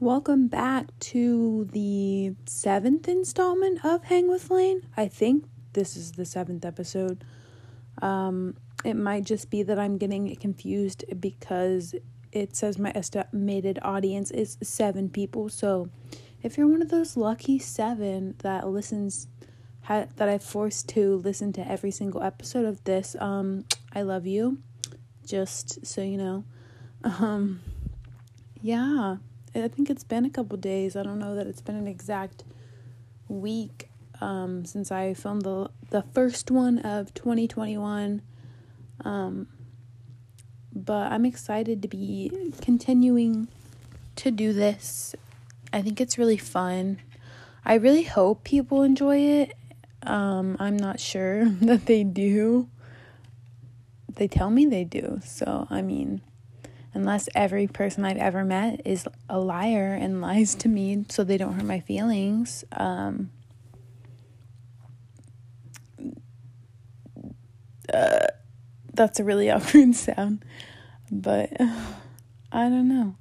Welcome back to the seventh installment of Hang with Lane. I think this is the seventh episode. Um, it might just be that I'm getting confused because it says my estimated audience is seven people. So if you're one of those lucky seven that listens, ha- that I forced to listen to every single episode of this, um, I love you. Just so you know. Um, yeah I think it's been a couple days. I don't know that it's been an exact week um, since I filmed the the first one of 2021. Um, but I'm excited to be continuing to do this. I think it's really fun. I really hope people enjoy it. Um, I'm not sure that they do. They tell me they do. So, I mean, unless every person I've ever met is a liar and lies to me so they don't hurt my feelings. Um, uh, that's a really awkward sound, but I don't know.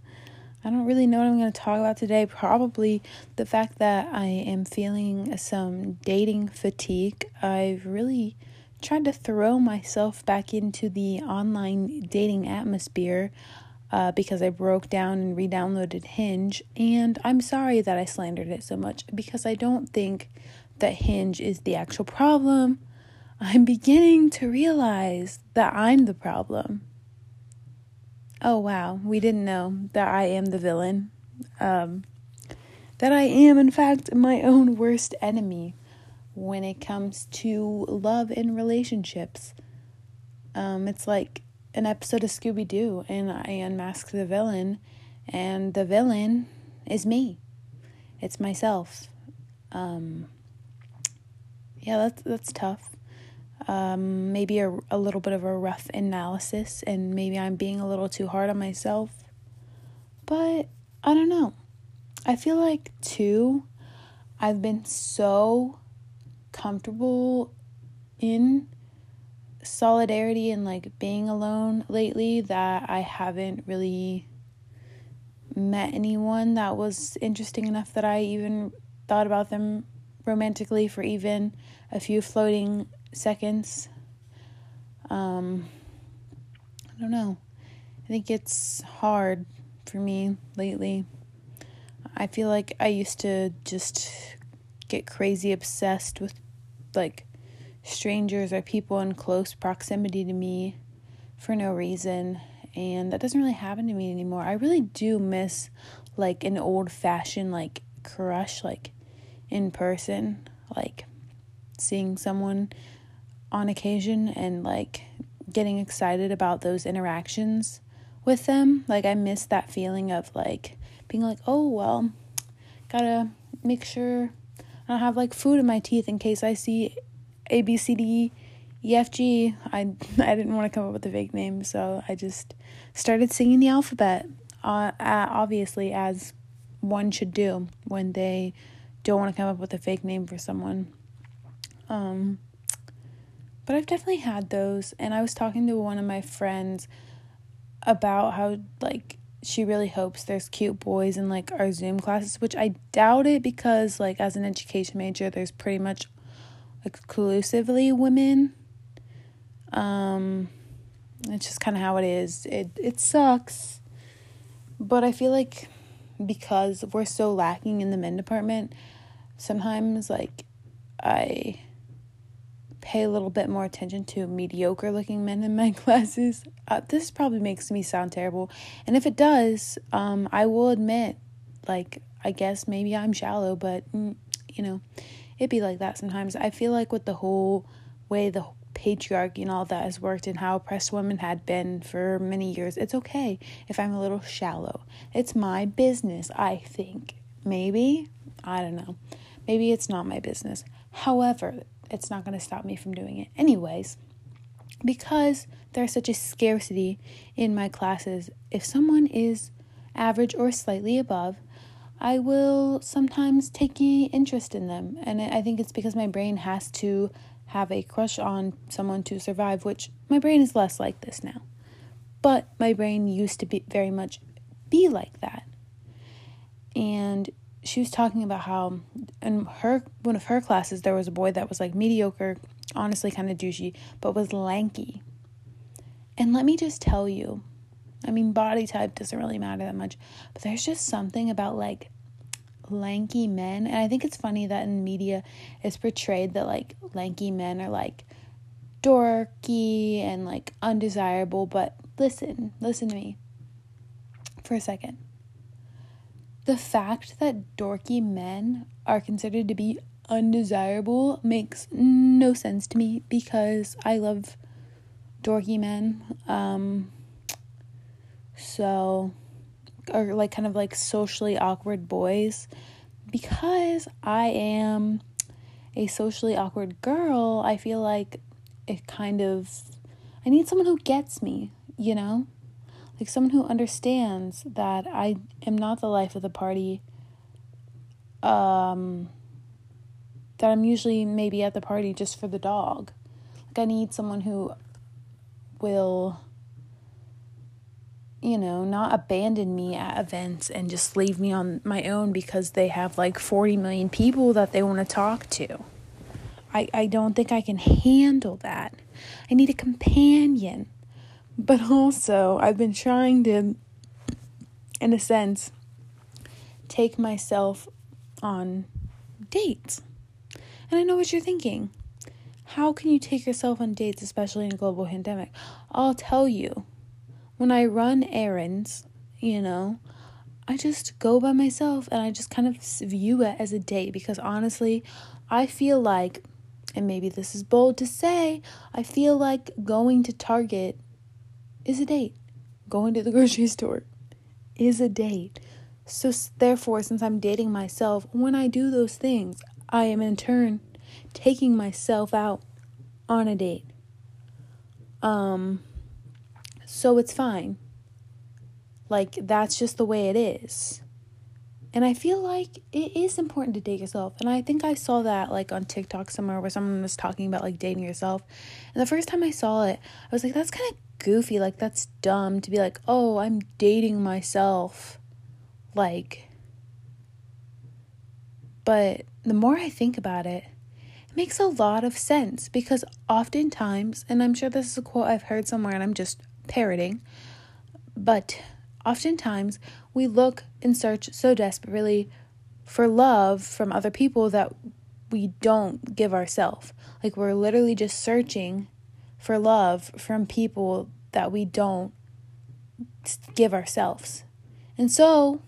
I don't really know what I'm going to talk about today. Probably the fact that I am feeling some dating fatigue. I've really tried to throw myself back into the online dating atmosphere uh, because I broke down and re downloaded Hinge. And I'm sorry that I slandered it so much because I don't think that Hinge is the actual problem. I'm beginning to realize that I'm the problem. Oh, wow. We didn't know that I am the villain. Um, that I am, in fact, my own worst enemy when it comes to love and relationships. Um, it's like an episode of Scooby Doo, and I unmask the villain, and the villain is me. It's myself. Um, yeah, that's that's tough. Um, maybe a, a little bit of a rough analysis, and maybe I'm being a little too hard on myself. But I don't know. I feel like, too, I've been so comfortable in solidarity and like being alone lately that I haven't really met anyone that was interesting enough that I even thought about them romantically for even a few floating seconds. Um, I don't know. I think it's hard for me lately. I feel like I used to just get crazy obsessed with like strangers or people in close proximity to me for no reason. And that doesn't really happen to me anymore. I really do miss like an old fashioned like crush, like in person, like seeing someone on occasion and like getting excited about those interactions with them. Like I miss that feeling of like being like, oh well, gotta make sure I have like food in my teeth in case I see A B C D E F G. I I didn't want to come up with a fake name, so I just started singing the alphabet. Uh, uh, obviously, as one should do when they don't want to come up with a fake name for someone. Um, but I've definitely had those, and I was talking to one of my friends about how like she really hopes there's cute boys in like our Zoom classes, which I doubt it because like as an education major, there's pretty much exclusively women. Um it's just kind of how it is. It it sucks. But I feel like because we're so lacking in the men department, sometimes like I pay a little bit more attention to mediocre looking men in my classes. Uh, this probably makes me sound terrible. And if it does, um, I will admit, like, I guess maybe I'm shallow, but, mm, you know, it'd be like that sometimes. I feel like with the whole way the patriarchy and all that has worked and how oppressed women had been for many years, it's okay if I'm a little shallow. It's my business, I think. Maybe. I don't know. Maybe it's not my business. However, it's not going to stop me from doing it. Anyways, because there's such a scarcity in my classes, if someone is average or slightly above, I will sometimes take interest in them. And I think it's because my brain has to have a crush on someone to survive, which my brain is less like this now. But my brain used to be very much be like that. and she was talking about how in her one of her classes there was a boy that was like mediocre, honestly kind of douchey, but was lanky. And let me just tell you, I mean body type doesn't really matter that much, but there's just something about like lanky men and I think it's funny that in media it's portrayed that like lanky men are like dorky and like undesirable, but listen, listen to me for a second. The fact that dorky men are considered to be undesirable makes no sense to me because I love dorky men. Um, so, or like kind of like socially awkward boys because I am a socially awkward girl, I feel like it kind of I need someone who gets me, you know? Like someone who understands that I am not the life of the party. Um that I'm usually maybe at the party just for the dog. Like I need someone who will you know, not abandon me at events and just leave me on my own because they have like 40 million people that they want to talk to. I, I don't think I can handle that. I need a companion. But also, I've been trying to, in a sense, take myself on dates. And I know what you're thinking. How can you take yourself on dates, especially in a global pandemic? I'll tell you. When I run errands, you know, I just go by myself and I just kind of view it as a date because honestly, I feel like and maybe this is bold to say, I feel like going to Target is a date. Going to the grocery store is a date. So, therefore, since I'm dating myself, when I do those things, I am in turn taking myself out on a date. Um, so it's fine. Like, that's just the way it is. And I feel like it is important to date yourself. And I think I saw that like on TikTok somewhere where someone was talking about like dating yourself. And the first time I saw it, I was like, that's kind of goofy. Like, that's dumb to be like, oh, I'm dating myself. Like, but the more I think about it, it makes a lot of sense because oftentimes, and I'm sure this is a quote I've heard somewhere and I'm just parroting, but oftentimes we look and search so desperately for love from other people that we don't give ourselves. Like we're literally just searching for love from people that we don't give ourselves. And so,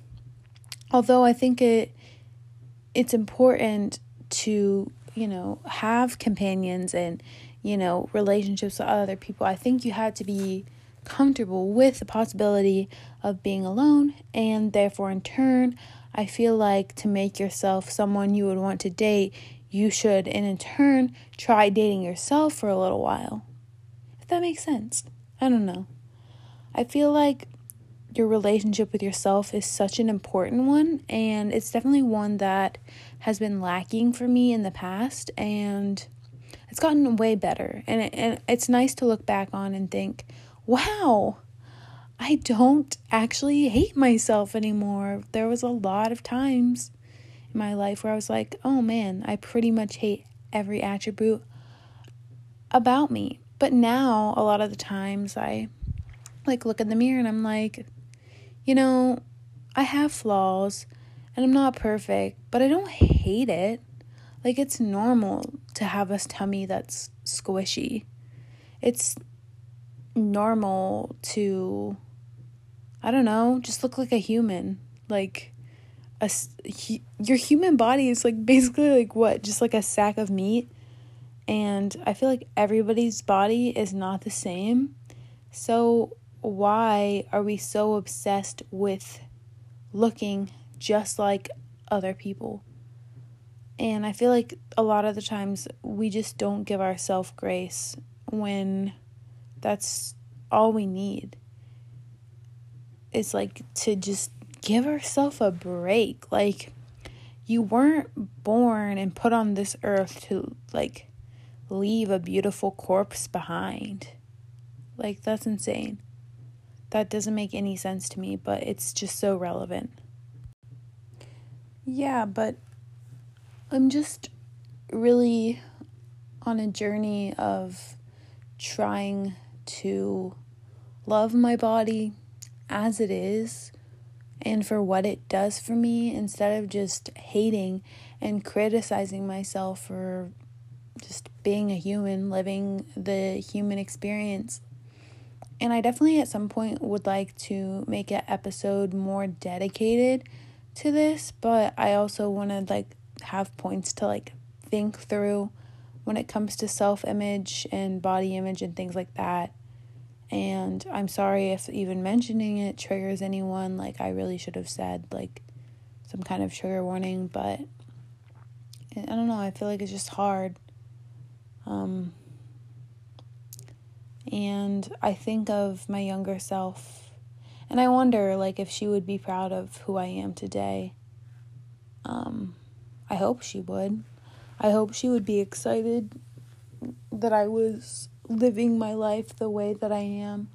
although I think it it's important to, you know, have companions and, you know, relationships with other people, I think you had to be comfortable with the possibility of being alone, and therefore, in turn, I feel like to make yourself someone you would want to date, you should, and in turn, try dating yourself for a little while. That makes sense. I don't know. I feel like your relationship with yourself is such an important one, and it's definitely one that has been lacking for me in the past, and it's gotten way better. And, it, and it's nice to look back on and think, wow, I don't actually hate myself anymore. There was a lot of times in my life where I was like, oh man, I pretty much hate every attribute about me. But now, a lot of the times, I like look in the mirror and I'm like, you know, I have flaws and I'm not perfect, but I don't hate it. Like, it's normal to have a tummy that's squishy. It's normal to I don't know, just look like a human. Like a your human body is like basically like what? Just like a sack of meat. And I feel like everybody's body is not the same. So why are we so obsessed with looking just like other people? And I feel like a lot of the times we just don't give ourselves grace when that's all we need. It's like to just give ourselves a break. Like, you weren't born and put on this earth to, like, leave a beautiful corpse behind. Like, that's insane. That doesn't make any sense to me, but it's just so relevant. yeah, but I'm just really on a journey of trying to love my body as it is and for what it does for me instead of just hating and criticizing myself for just being a human, living the human experience. And I definitely at some point would like to make an episode more dedicated to this, but I also want to like have points to like think through when it comes to self image and body image and things like that. And I'm sorry if even mentioning it triggers anyone. Like, I really should have said, like, some kind of trigger warning, but I don't know. I feel like it's just hard. Um, and I think of my younger self, and I wonder, like, if she would be proud of who I am today. Um, I hope she would. I hope she would be excited that I was living my life the way that I am.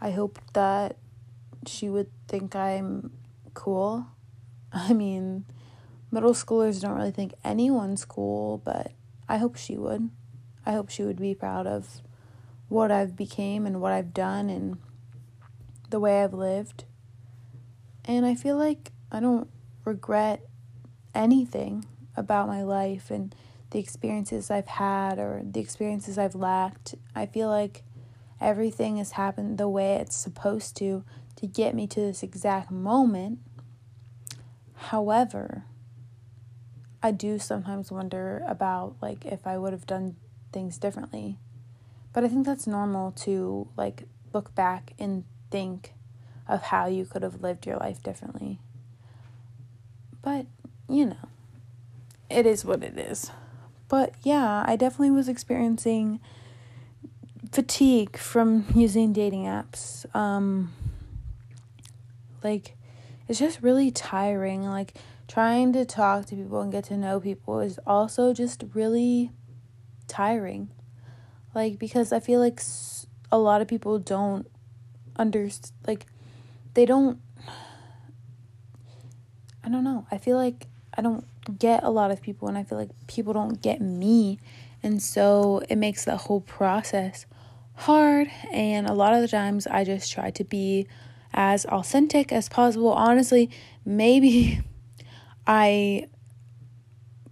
I hope that she would think I'm cool. I mean, middle schoolers don't really think anyone's cool, but I hope she would. I hope she would be proud of what I've became and what I've done and the way I've lived. And I feel like I don't regret anything about my life and the experiences I've had or the experiences I've lacked. I feel like everything has happened the way it's supposed to to get me to this exact moment. However, I do sometimes wonder about like if I would have done things differently. But I think that's normal to like look back and think of how you could have lived your life differently. But, you know, it is what it is. But yeah, I definitely was experiencing fatigue from using dating apps. Um, like, it's just really tiring. Like, trying to talk to people and get to know people is also just really tiring. Like, because I feel like a lot of people don't understand, like, they don't. I don't know. I feel like I don't get a lot of people and I feel like people don't get me. And so it makes the whole process hard and a lot of the times I just try to be as authentic as possible. Honestly, maybe I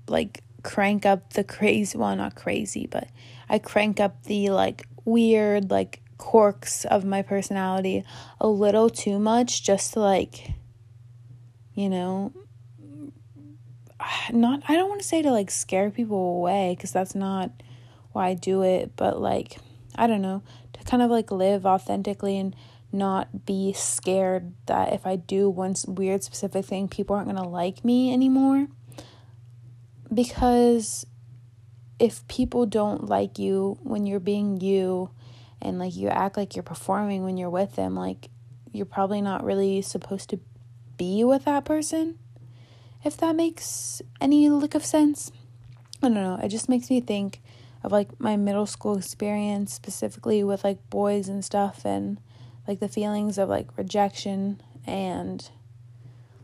like crank up the crazy well not crazy, but I crank up the like weird like quirks of my personality a little too much just to like you know not I don't want to say to like scare people away cuz that's not why I do it, but like I don't know, to kind of like live authentically and not be scared that if I do one weird specific thing, people aren't going to like me anymore. Because if people don't like you when you're being you and like you act like you're performing when you're with them, like you're probably not really supposed to be with that person if that makes any lick of sense. I don't know. It just makes me think of like my middle school experience, specifically with like boys and stuff, and like the feelings of like rejection and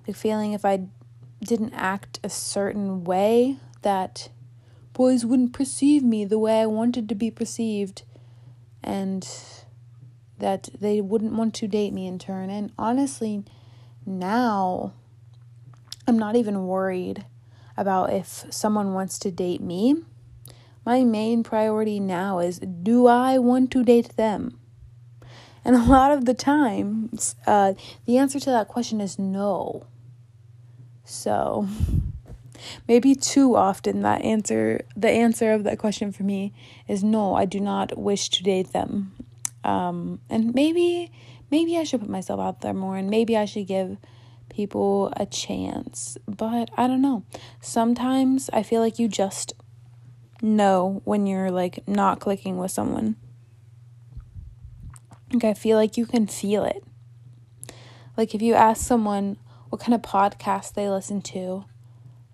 the feeling if I didn't act a certain way that boys wouldn't perceive me the way I wanted to be perceived and that they wouldn't want to date me in turn. And honestly, now I'm not even worried about if someone wants to date me. My main priority now is do I want to date them? And a lot of the times, uh, the answer to that question is no. So, maybe too often that answer, the answer of that question for me is no, I do not wish to date them. Um, and maybe, maybe I should put myself out there more and maybe I should give people a chance. But I don't know. Sometimes I feel like you just know when you're like not clicking with someone. Like I feel like you can feel it. Like if you ask someone what kind of podcast they listen to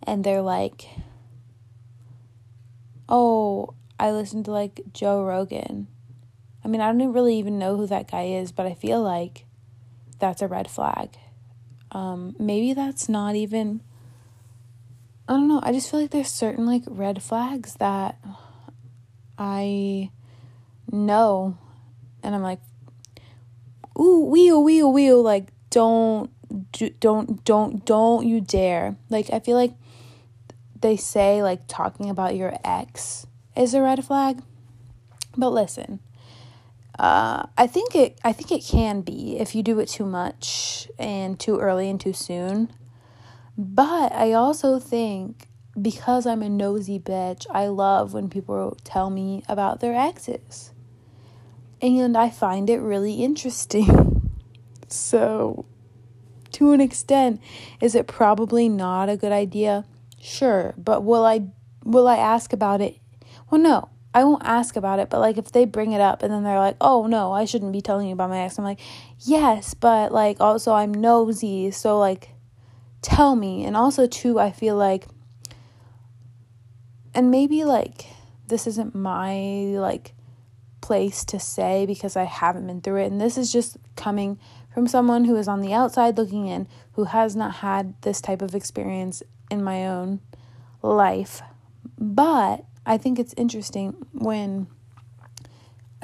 and they're like, "Oh, I listen to like Joe Rogan." I mean, I don't really even know who that guy is, but I feel like that's a red flag. Um, maybe that's not even I don't know. I just feel like there's certain like red flags that I know and I'm like ooh wheel wheel wheel like don't don't don't don't you dare. Like I feel like they say like talking about your ex is a red flag. But listen, uh, I think it I think it can be if you do it too much and too early and too soon. But I also think because I'm a nosy bitch, I love when people tell me about their exes. And I find it really interesting. so, to an extent, is it probably not a good idea? Sure, but will I will I ask about it? Well, no. I won't ask about it, but like if they bring it up and then they're like, "Oh, no, I shouldn't be telling you about my ex." I'm like, "Yes, but like also I'm nosy, so like tell me. And also, too, I feel like, and maybe like this isn't my like place to say because I haven't been through it. And this is just coming from someone who is on the outside looking in, who has not had this type of experience in my own life. But I think it's interesting when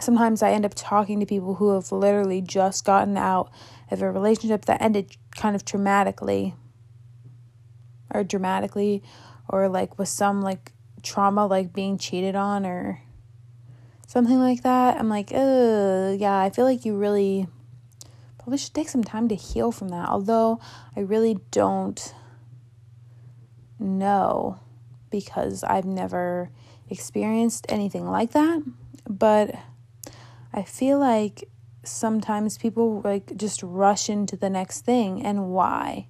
sometimes I end up talking to people who have literally just gotten out of a relationship that ended kind of traumatically or dramatically or like with some like trauma like being cheated on or something like that. I'm like, uh yeah, I feel like you really probably should take some time to heal from that. Although I really don't know because I've never experienced anything like that. But I feel like sometimes people like just rush into the next thing and why?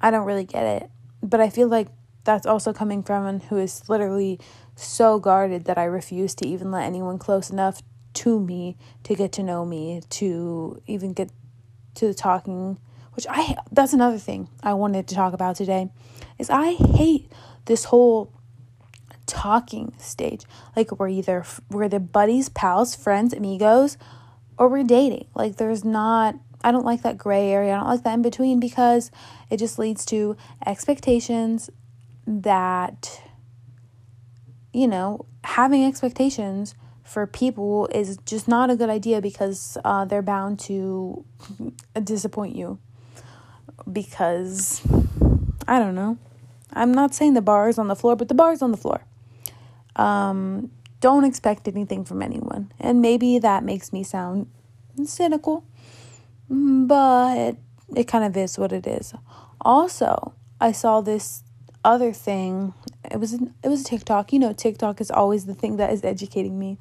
I don't really get it. But I feel like that's also coming from someone who is literally so guarded that I refuse to even let anyone close enough to me to get to know me, to even get to talking, which I that's another thing I wanted to talk about today. Is I hate this whole talking stage. Like we're either we're the buddies, pals, friends, amigos, or we're dating. Like there's not I don't like that gray area. I don't like that in between because it just leads to expectations that, you know, having expectations for people is just not a good idea because uh, they're bound to disappoint you. Because, I don't know. I'm not saying the bar is on the floor, but the bar is on the floor. Um, don't expect anything from anyone. And maybe that makes me sound cynical but it kind of is what it is. Also, I saw this other thing. It was it was TikTok. You know, TikTok is always the thing that is educating me.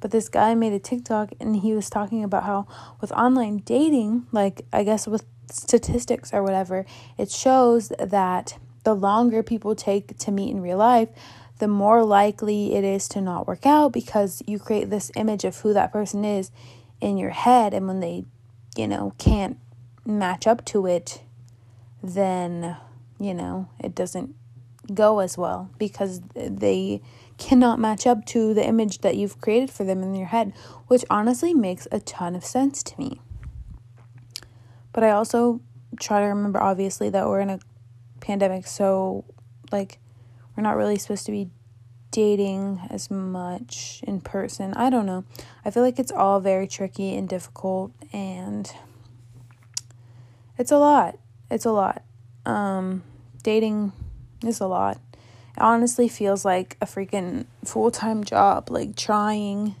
But this guy made a TikTok and he was talking about how with online dating, like I guess with statistics or whatever, it shows that the longer people take to meet in real life, the more likely it is to not work out because you create this image of who that person is in your head and when they you know, can't match up to it, then, you know, it doesn't go as well because they cannot match up to the image that you've created for them in your head, which honestly makes a ton of sense to me. But I also try to remember, obviously, that we're in a pandemic, so like we're not really supposed to be dating as much in person. I don't know. I feel like it's all very tricky and difficult and it's a lot. It's a lot. Um dating is a lot. It honestly feels like a freaking full-time job like trying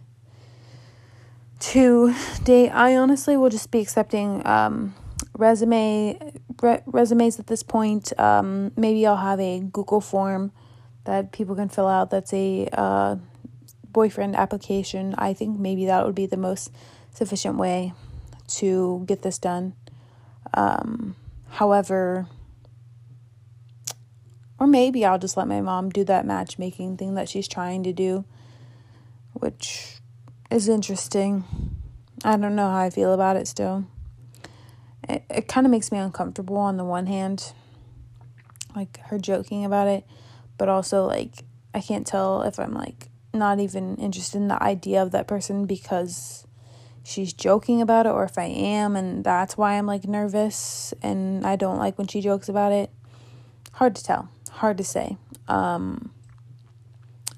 to date. I honestly will just be accepting um resume re- resumes at this point. Um maybe I'll have a Google form that people can fill out that's a uh, boyfriend application. I think maybe that would be the most sufficient way to get this done. Um, however, or maybe I'll just let my mom do that matchmaking thing that she's trying to do, which is interesting. I don't know how I feel about it still. It, it kind of makes me uncomfortable on the one hand, like her joking about it but also like I can't tell if I'm like not even interested in the idea of that person because she's joking about it or if I am and that's why I'm like nervous and I don't like when she jokes about it. Hard to tell. Hard to say. Um,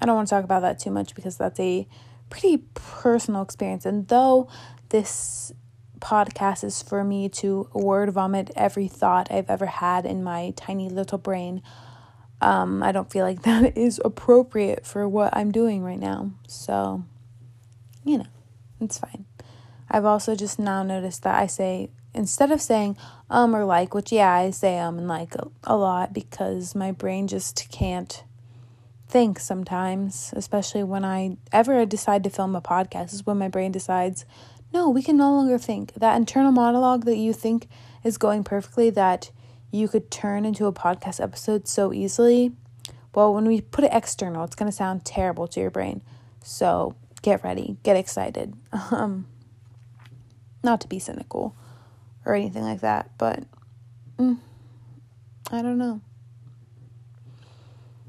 I don't want to talk about that too much because that's a pretty personal experience. And though this podcast is for me to word vomit every thought I've ever had in my tiny little brain, um, I don't feel like that is appropriate for what I'm doing right now. So, you know, it's fine. I've also just now noticed that I say, instead of saying um or like, which yeah, I say um and like a, a lot because my brain just can't think sometimes, especially when I ever decide to film a podcast, is when my brain decides, no, we can no longer think. That internal monologue that you think is going perfectly, that you could turn into a podcast episode so easily. Well, when we put it external, it's going to sound terrible to your brain. So get ready, get excited. Um, not to be cynical or anything like that, but mm, I don't know.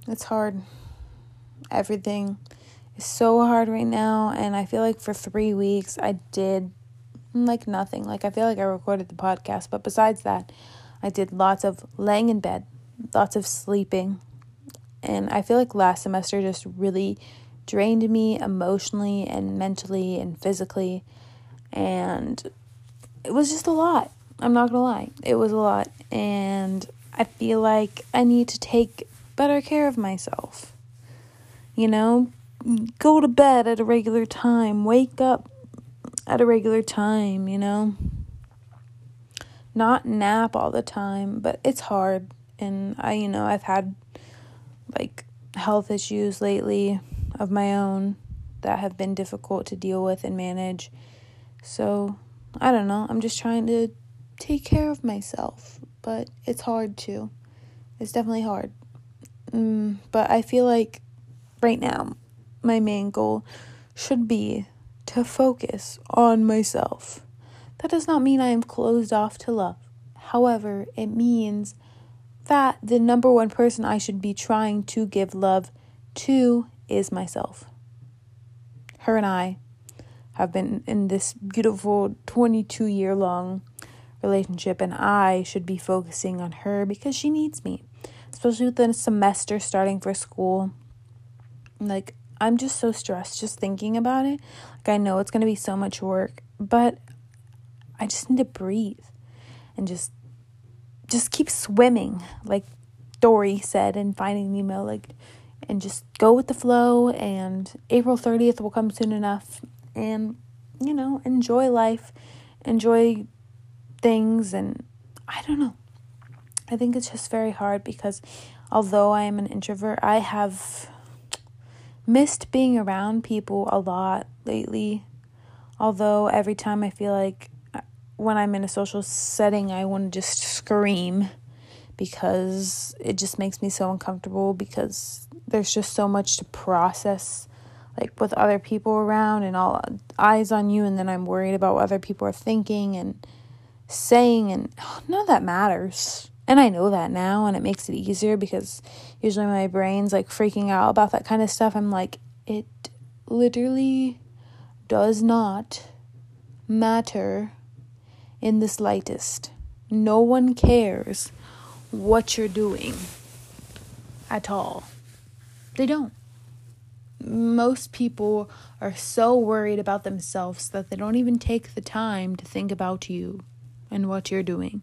It's hard. Everything is so hard right now, and I feel like for three weeks I did like nothing. Like, I feel like I recorded the podcast, but besides that, I did lots of laying in bed, lots of sleeping. And I feel like last semester just really drained me emotionally and mentally and physically. And it was just a lot. I'm not to lie. It was a lot. And I feel like I need to take better care of myself. You know, go to bed at a regular time, wake up at a regular time, you know not nap all the time, but it's hard. And I, you know, I've had like health issues lately of my own that have been difficult to deal with and manage. So, I don't know. I'm just trying to take care of myself, but it's hard too. It's definitely hard. Mm, but I feel like right now, my main goal should be to focus on myself that does not mean I am closed off to love. However, it means that the number one person I should be trying to give love to is myself. Her and I have been in this beautiful 22 year long relationship, and I should be focusing on her because she needs me, especially with the semester starting for school. Like, I'm just so stressed just thinking about it. Like, I know it's going to be so much work, but I just need to breathe and just just keep swimming, like Dory said in Finding Nemo, like and just go with the flow and April 30th will come soon enough and you know, enjoy life, enjoy things and I don't know. I think it's just very hard because although I am an introvert, I have missed being around people a lot lately. Although every time I feel like uh, when I'm in a social setting, I want to just scream because it just makes me so uncomfortable because there's just so much to process like with other people around and all eyes on you and then I'm worried about what other people are thinking and saying and none of that matters. And I know that now and it makes it easier because usually my brain's like freaking out about that kind of stuff. I'm like it literally does not matter in the slightest. No one cares what you're doing at all. They don't. Most people are so worried about themselves that they don't even take the time to think about you and what you're doing.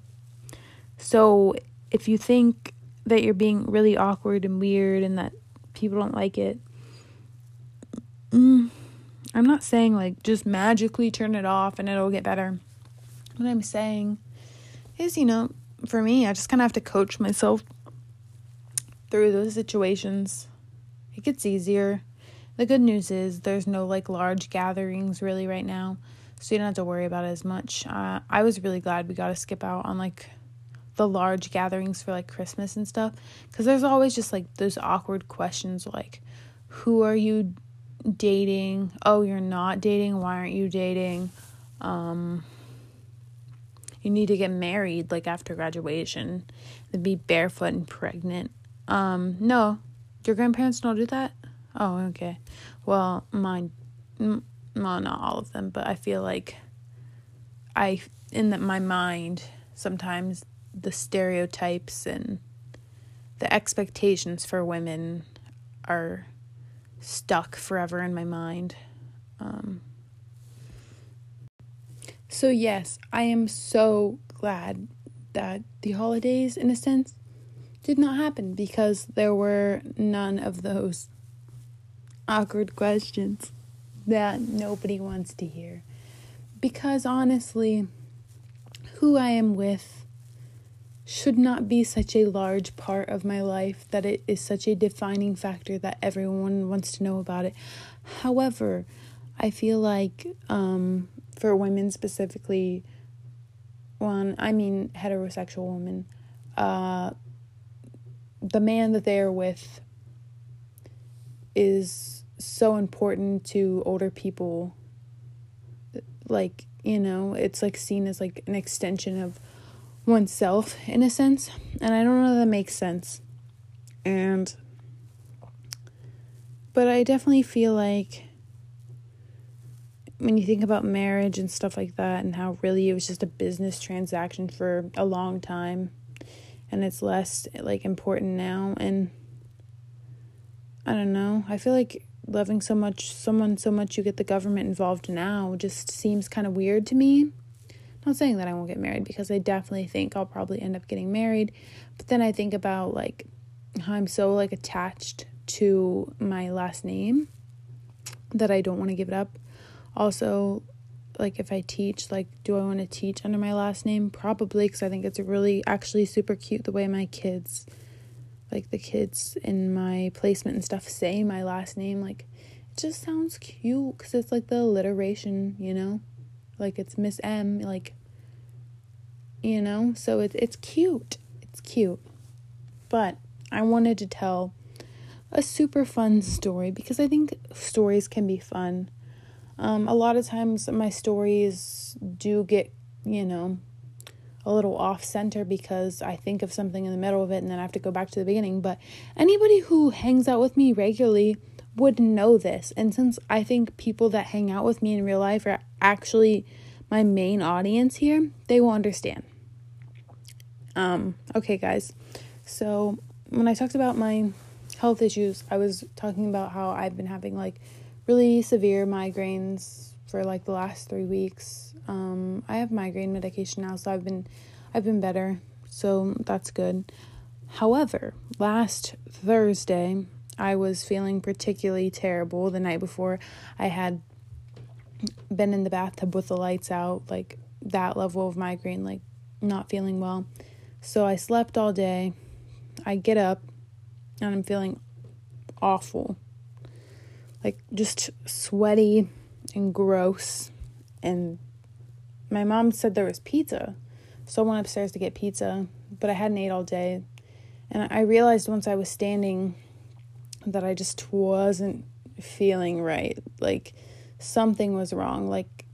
So, if you think that you're being really awkward and weird and that people don't like it, mm, I'm not saying like just magically turn it off and it'll get better what I'm saying is, you know, for me, I just kind of have to coach myself through those situations. It gets easier. The good news is there's no like large gatherings really right now, so you don't have to worry about it as much. Uh, I was really glad we got to skip out on like the large gatherings for like Christmas and stuff because there's always just like those awkward questions like, who are you dating? Oh, you're not dating. Why aren't you dating? Um, you need to get married like after graduation and be barefoot and pregnant. Um, no, your grandparents don't do that. Oh, okay. Well, mine, well, not all of them, but I feel like I in that my mind sometimes the stereotypes and the expectations for women are stuck forever in my mind. Um, so, yes, I am so glad that the holidays, in a sense, did not happen because there were none of those awkward questions that nobody wants to hear. Because honestly, who I am with should not be such a large part of my life that it is such a defining factor that everyone wants to know about it. However, I feel like um, for women specifically, one, I mean heterosexual women, uh, the man that they are with is so important to older people. Like, you know, it's like seen as like an extension of oneself in a sense. And I don't know if that makes sense. And, but I definitely feel like when you think about marriage and stuff like that, and how really it was just a business transaction for a long time, and it's less like important now. And I don't know, I feel like loving so much someone so much you get the government involved now just seems kind of weird to me not saying that I won't get married because I definitely think I'll probably end up getting married. But then I think about like how I'm so like attached to my last name that I don't want to give it up. Also, like if I teach, like do I want to teach under my last name? Probably because I think it's really actually super cute the way my kids like the kids in my placement and stuff say my last name like it just sounds cute cuz it's like the alliteration, you know? Like it's Miss M, like, you know? So it, it's cute. It's cute. But I wanted to tell a super fun story because I think stories can be fun. Um, a lot of times my stories do get, you know, a little off center because I think of something in the middle of it and then I have to go back to the beginning. But anybody who hangs out with me regularly would know this. And since I think people that hang out with me in real life are actually my main audience here, they will understand. Um, okay, guys. So, when I talked about my health issues, I was talking about how I've been having like really severe migraines for like the last 3 weeks. Um, I have migraine medication now, so I've been I've been better. So, that's good. However, last Thursday, I was feeling particularly terrible the night before. I had been in the bathtub with the lights out, like that level of migraine, like not feeling well. So I slept all day. I get up and I'm feeling awful. Like just sweaty and gross. And my mom said there was pizza. So I went upstairs to get pizza, but I hadn't ate all day. And I realized once I was standing that I just wasn't feeling right. Like something was wrong. Like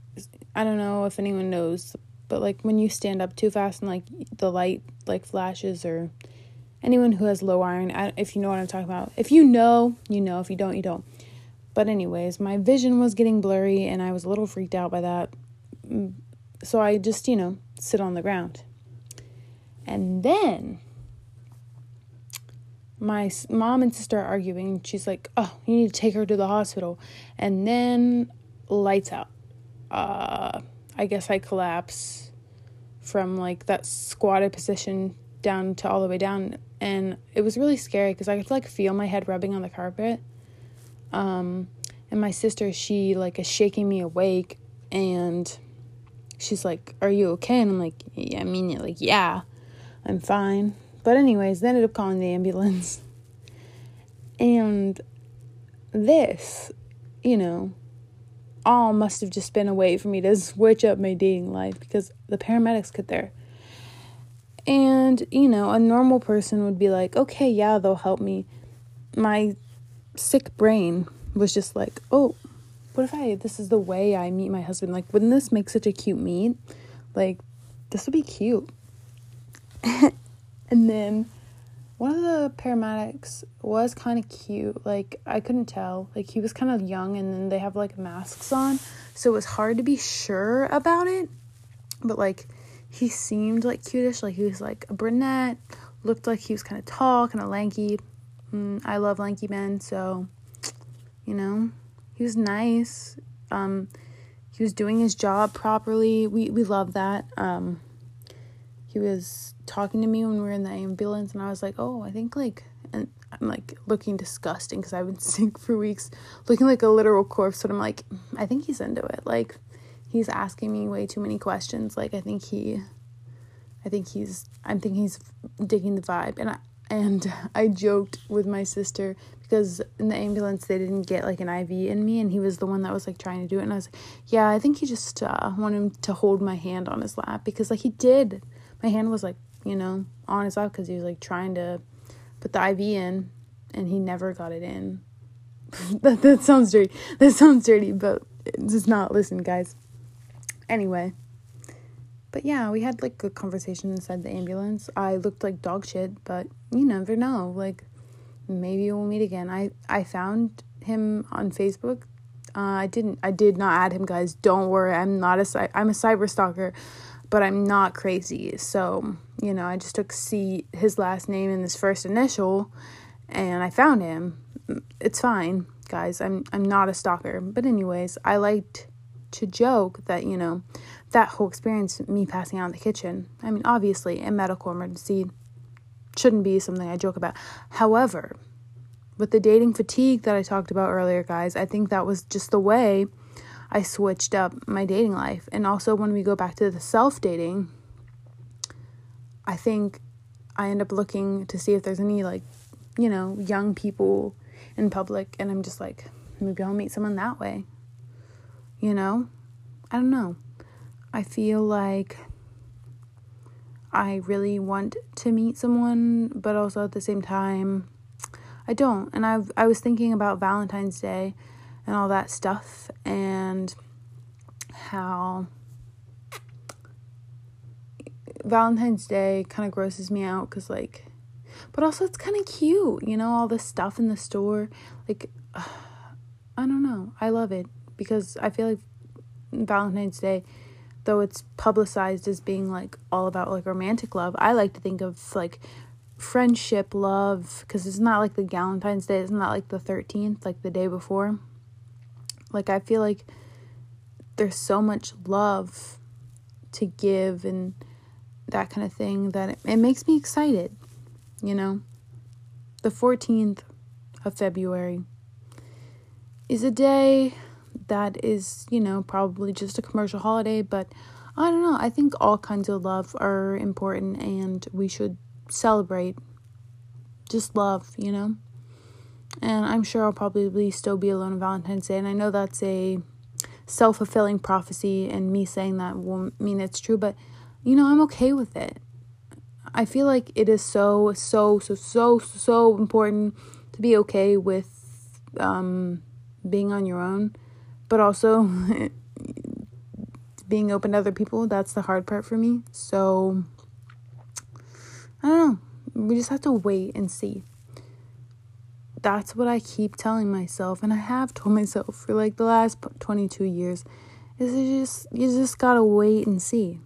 I don't know if anyone knows, but like when you stand up too fast and like the light like flashes or anyone who has low iron, if you know what I'm talking about. If you know, you know. If you don't, you don't. But anyways, my vision was getting blurry and I was a little freaked out by that. Mm, so I just, you know, sit on the ground. And then my mom and sister are arguing. She's like, "Oh, you need to take her to the hospital." And then lights out. Uh, I guess I collapse from like that squatted position down to all the way down, and it was really scary because I could like feel my head rubbing on the carpet. Um, and my sister, she like is shaking me awake, and she's like, "Are you okay?" And I'm like, "Yeah, I mean, it. like, yeah, I'm fine." But, anyways, they ended up calling the ambulance. And this, you know, all must have just been a way for me to switch up my dating life because the paramedics get there. And, you know, a normal person would be like, okay, yeah, they'll help me. My sick brain was just like, oh, what if I, this is the way I meet my husband? Like, wouldn't this make such a cute meet? Like, this would be cute. And then one of the paramedics was kind of cute. Like, I couldn't tell. Like, he was kind of young, and then they have like masks on. So it was hard to be sure about it. But, like, he seemed like cutish. Like, he was like a brunette, looked like he was kind of tall, kind of lanky. Mm, I love lanky men, so you know, he was nice. Um, he was doing his job properly. We we love that. Um, he was talking to me when we were in the ambulance, and I was like, oh, I think like, and I'm like looking disgusting because I've been sick for weeks, looking like a literal corpse. But I'm like, I think he's into it. Like, he's asking me way too many questions. Like, I think he, I think he's, I'm thinking he's digging the vibe, and I and I joked with my sister because in the ambulance they didn't get like an IV in me, and he was the one that was like trying to do it, and I was like, yeah, I think he just uh, wanted him to hold my hand on his lap because like he did my hand was like, you know, on his lap because he was like trying to put the IV in and he never got it in. that, that sounds dirty. That sounds dirty, but it's not. Listen, guys. Anyway. But yeah, we had like a conversation inside the ambulance. I looked like dog shit, but you never know. Like, maybe we'll meet again. I, I found him on Facebook. Uh, I didn't. I did not add him, guys. Don't worry. I'm not a. I'm a cyber stalker but I'm not crazy. So, you know, I just took C his last name and his first initial and I found him. It's fine, guys. I'm I'm not a stalker. But anyways, I liked to joke that, you know, that whole experience me passing out in the kitchen. I mean, obviously, a medical emergency shouldn't be something I joke about. However, with the dating fatigue that I talked about earlier, guys, I think that was just the way I switched up my dating life. And also, when we go back to the self dating, I think I end up looking to see if there's any, like, you know, young people in public. And I'm just like, maybe I'll meet someone that way. You know? I don't know. I feel like I really want to meet someone, but also at the same time, I don't. And I've I was thinking about Valentine's Day and all that stuff and how Valentine's Day kind of grosses me out because, like, but also it's kind of cute, you know, all the stuff in the store. Like, uh, I don't know. I love it because I feel like Valentine's Day, though it's publicized as being like all about like romantic love, I like to think of like friendship, love, because it's not like the Valentine's Day, it's not like the 13th, like the day before. Like, I feel like there's so much love to give and that kind of thing that it, it makes me excited, you know? The 14th of February is a day that is, you know, probably just a commercial holiday, but I don't know. I think all kinds of love are important and we should celebrate just love, you know? and I'm sure I'll probably still be alone on Valentine's Day. And I know that's a self fulfilling prophecy, and me saying that won't mean it's true, but you know, I'm okay with it. I feel like it is so, so, so, so, so important to be okay with um, being on your own, but also being open to other people. That's the hard part for me. So, I don't know. We just have to wait and see that's what I keep telling myself, and I have told myself for like the last 22 years. Is it just you just gotta wait and see.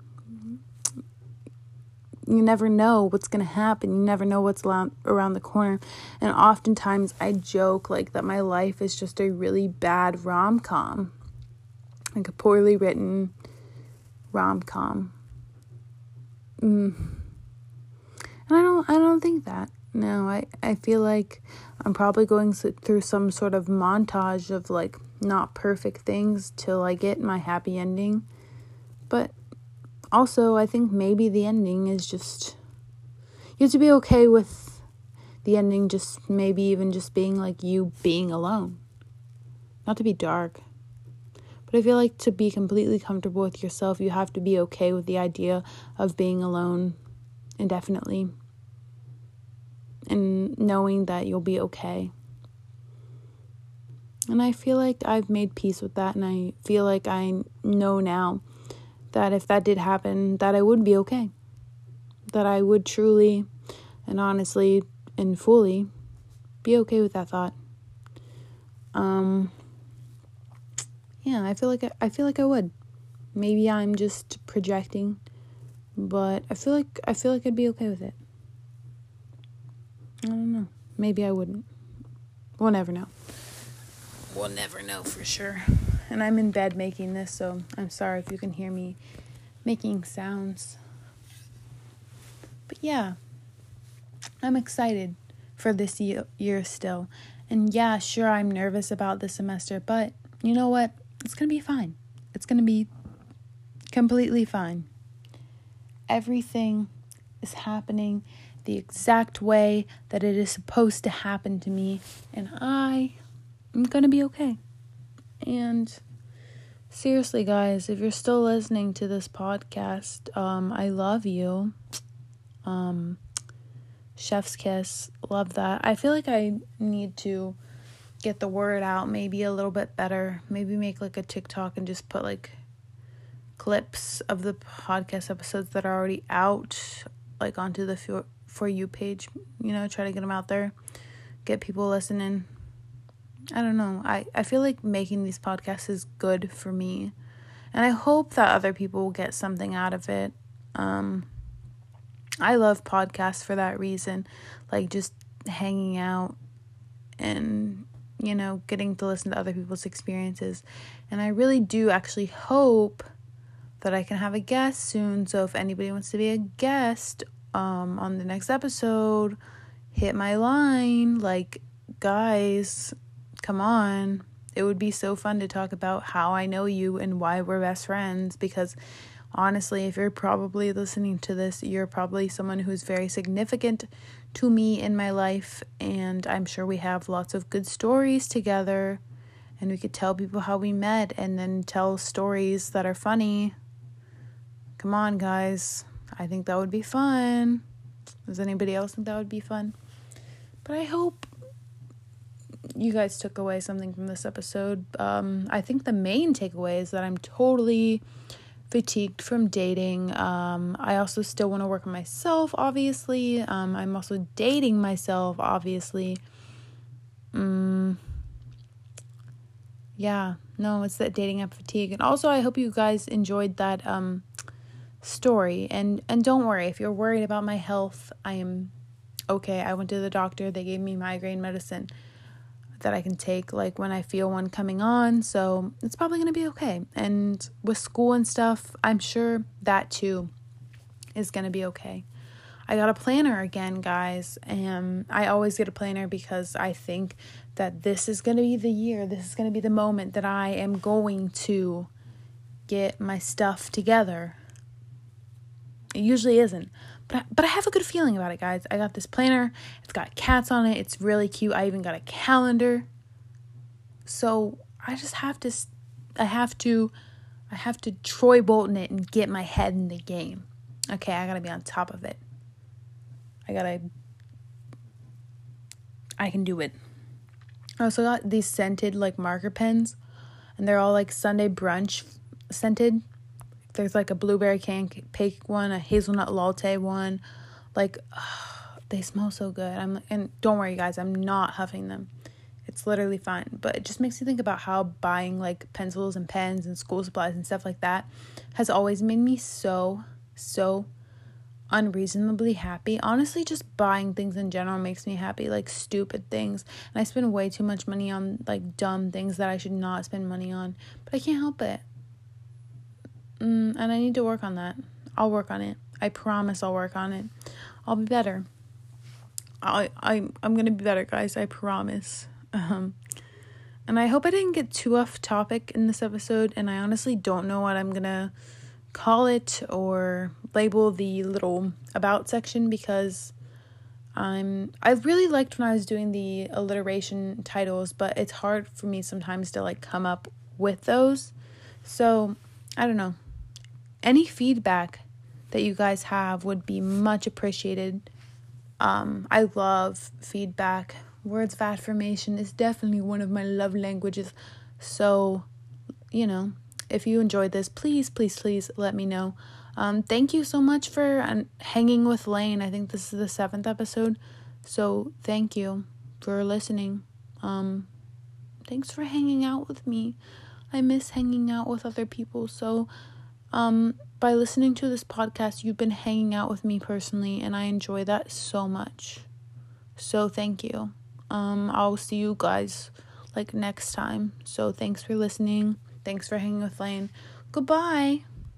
You never know what's gonna happen. You never know what's around the corner, and oftentimes I joke like that my life is just a really bad rom com, like a poorly written rom com. Mm. And I don't I don't think that. No, I, I feel like I'm probably going through some sort of montage of like not perfect things till I get my happy ending. Also, I think maybe the ending is just. You have to be okay with the ending, just maybe even just being like you being alone. Not to be dark. But I feel like to be completely comfortable with yourself, you have to be okay with the idea of being alone indefinitely and knowing that you'll be okay. And I feel like I've made peace with that, and I feel like I know now that if that did happen, that I would be okay. That I would truly and honestly and fully be okay with that thought. Um yeah, I feel like I, I feel like I would. Maybe I'm just projecting, but I feel like I feel like I'd be okay with it. I don't know. Maybe I wouldn't. We'll never know. We'll never know for sure. And I'm in bed making this, so I'm sorry if you can hear me making sounds. But yeah, I'm excited for this year still. And yeah, sure, I'm nervous about this semester, but you know what? It's going to be fine. It's going to be completely fine. Everything is happening the exact way that it is supposed to happen to me, and I am going to be okay. And seriously, guys, if you're still listening to this podcast, um, I love you. Um, chef's kiss, love that. I feel like I need to get the word out maybe a little bit better. Maybe make like a TikTok and just put like clips of the podcast episodes that are already out like onto the for, for you page, you know, try to get them out there, get people listening. I don't know. I I feel like making these podcasts is good for me. And I hope that other people will get something out of it. Um I love podcasts for that reason, like just hanging out and you know, getting to listen to other people's experiences. And I really do actually hope that I can have a guest soon. So if anybody wants to be a guest um, on the next episode, hit my line. Like, guys, come on. It would be so fun to talk about how I know you and why we're best friends because honestly, if you're probably listening to this, you're probably someone who's very significant to me in my life, and I'm sure we have lots of good stories together. And we could tell people how we met and then tell stories that are funny. Come on, guys. I think that would be fun. Does anybody else think that would be fun? But I hope you guys took away something from this episode. Um, I think the main takeaway is that I'm totally fatigued from dating. Um, I also still want to work on myself, obviously. Um, I'm also dating myself, obviously. Mm, yeah, no, it's that dating app fatigue. And also, I hope you guys enjoyed that um, story. And and don't worry if you're worried about my health. I am okay. I went to the doctor. They gave me migraine medicine that I can take like when I feel one coming on. So it's probably going to be okay. And with school and stuff, I'm sure that too is going to be okay. I got a planner again, guys. And I always get a planner because I think that this is going to be the year, this is going to be the moment that I am going to get my stuff together. It usually isn't. But I, but I have a good feeling about it, guys. I got this planner. It's got cats on it. It's really cute. I even got a calendar. So I just have to, I have to, I have to Troy Bolton it and get my head in the game. Okay, I gotta be on top of it. I gotta, I can do it. I also got these scented like marker pens, and they're all like Sunday brunch scented. There's like a blueberry cake one, a hazelnut latte one. Like, they smell so good. I'm and don't worry, guys, I'm not huffing them. It's literally fine, but it just makes me think about how buying like pencils and pens and school supplies and stuff like that has always made me so so unreasonably happy. Honestly, just buying things in general makes me happy, like stupid things. And I spend way too much money on like dumb things that I should not spend money on, but I can't help it. Mm, and I need to work on that. I'll work on it. I promise I'll work on it. I'll be better. I I I'm going to be better, guys. I promise. Um and I hope I didn't get too off topic in this episode and I honestly don't know what I'm going to call it or label the little about section because I'm I really liked when I was doing the alliteration titles, but it's hard for me sometimes to like come up with those. So, I don't know. Any feedback that you guys have would be much appreciated. Um, I love feedback. Words of affirmation is definitely one of my love languages. So, you know, if you enjoyed this, please, please, please let me know. Um, thank you so much for uh, hanging with Lane. I think this is the seventh episode. So thank you for listening. Um, thanks for hanging out with me. I miss hanging out with other people. So, um, by listening to this podcast, you've been hanging out with me personally, and I enjoy that so much. So thank you. Um, I'll see you guys like next time. So thanks for listening. Thanks for hanging with Lane. Goodbye.